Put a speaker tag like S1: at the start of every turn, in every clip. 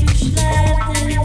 S1: you should let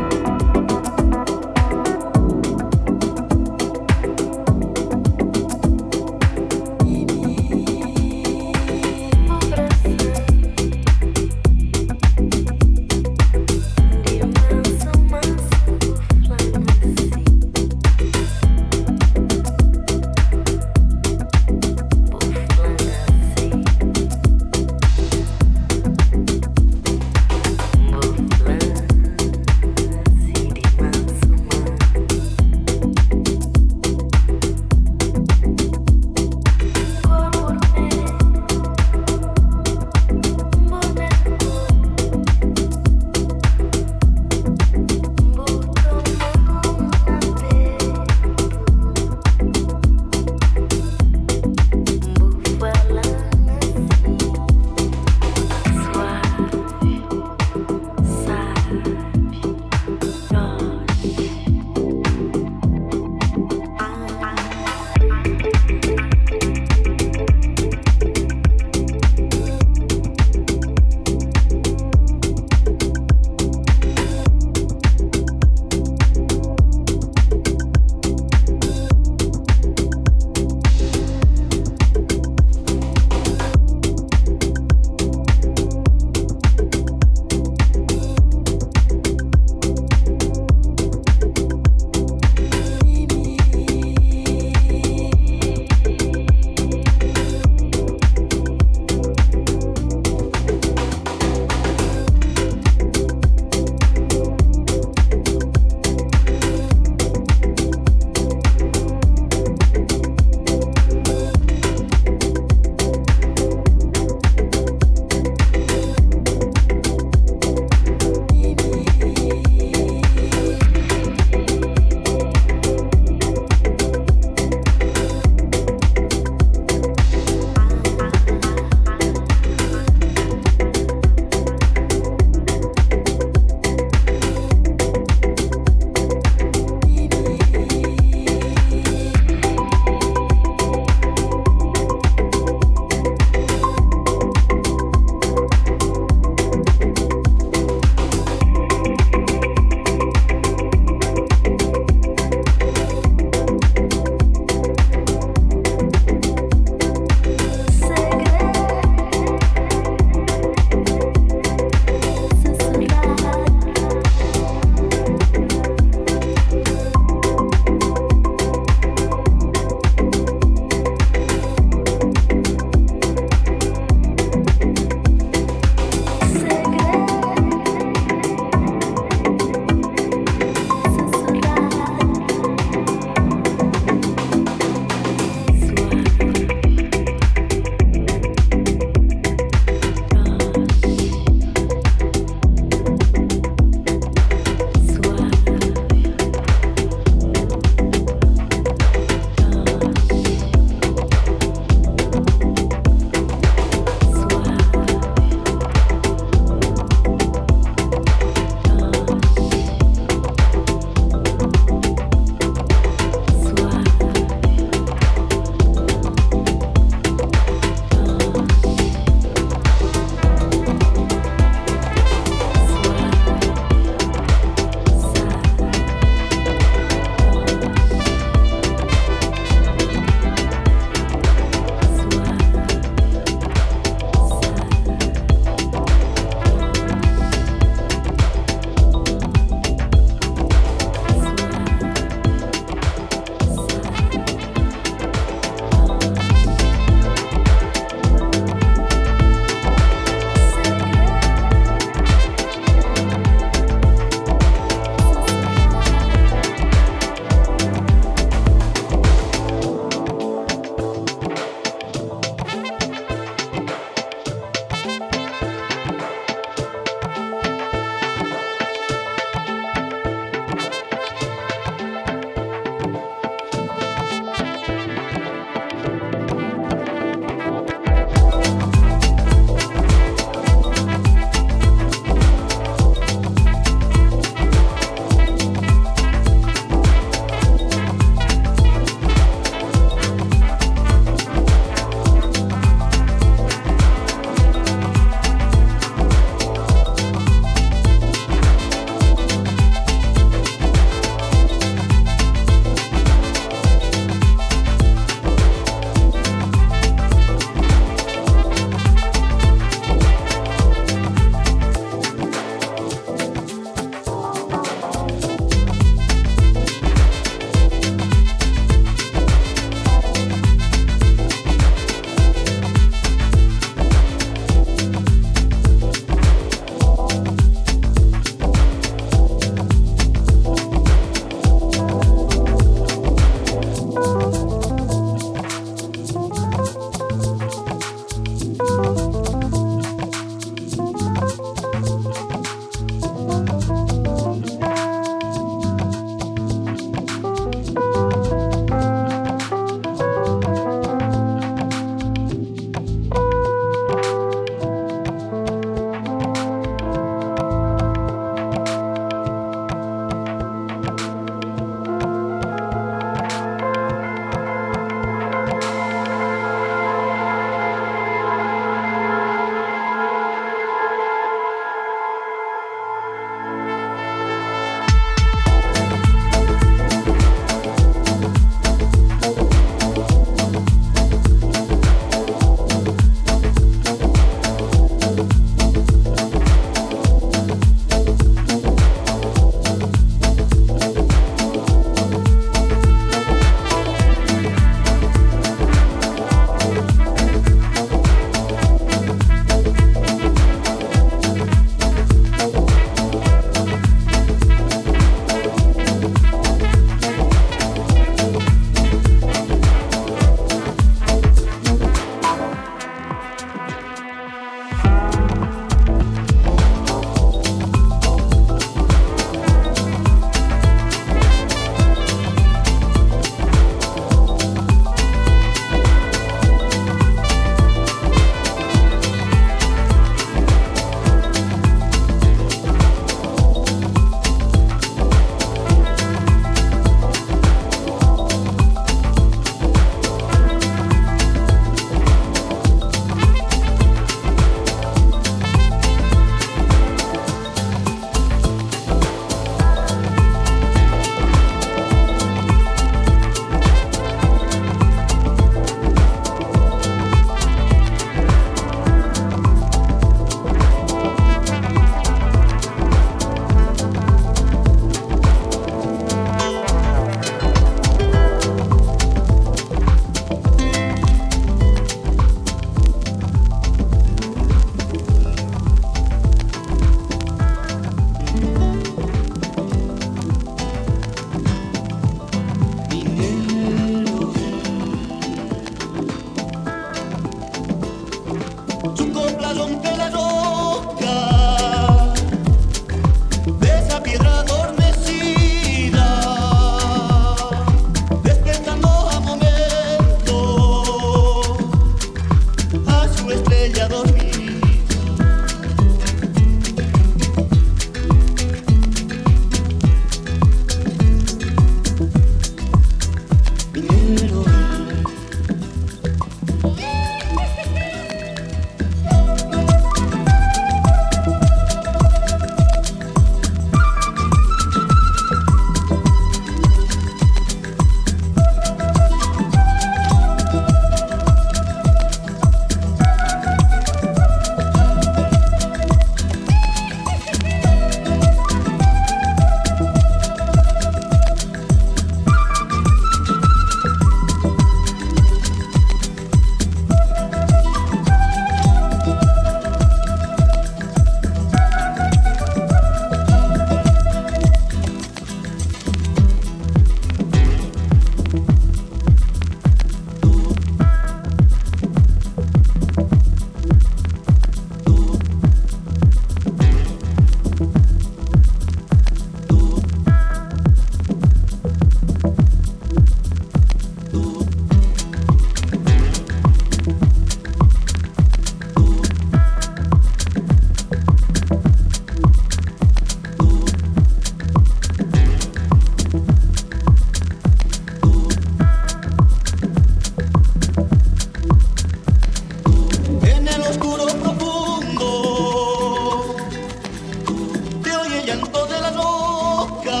S2: la loca,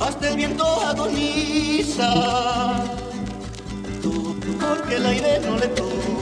S2: hasta el viento agoniza, porque el aire no le toca.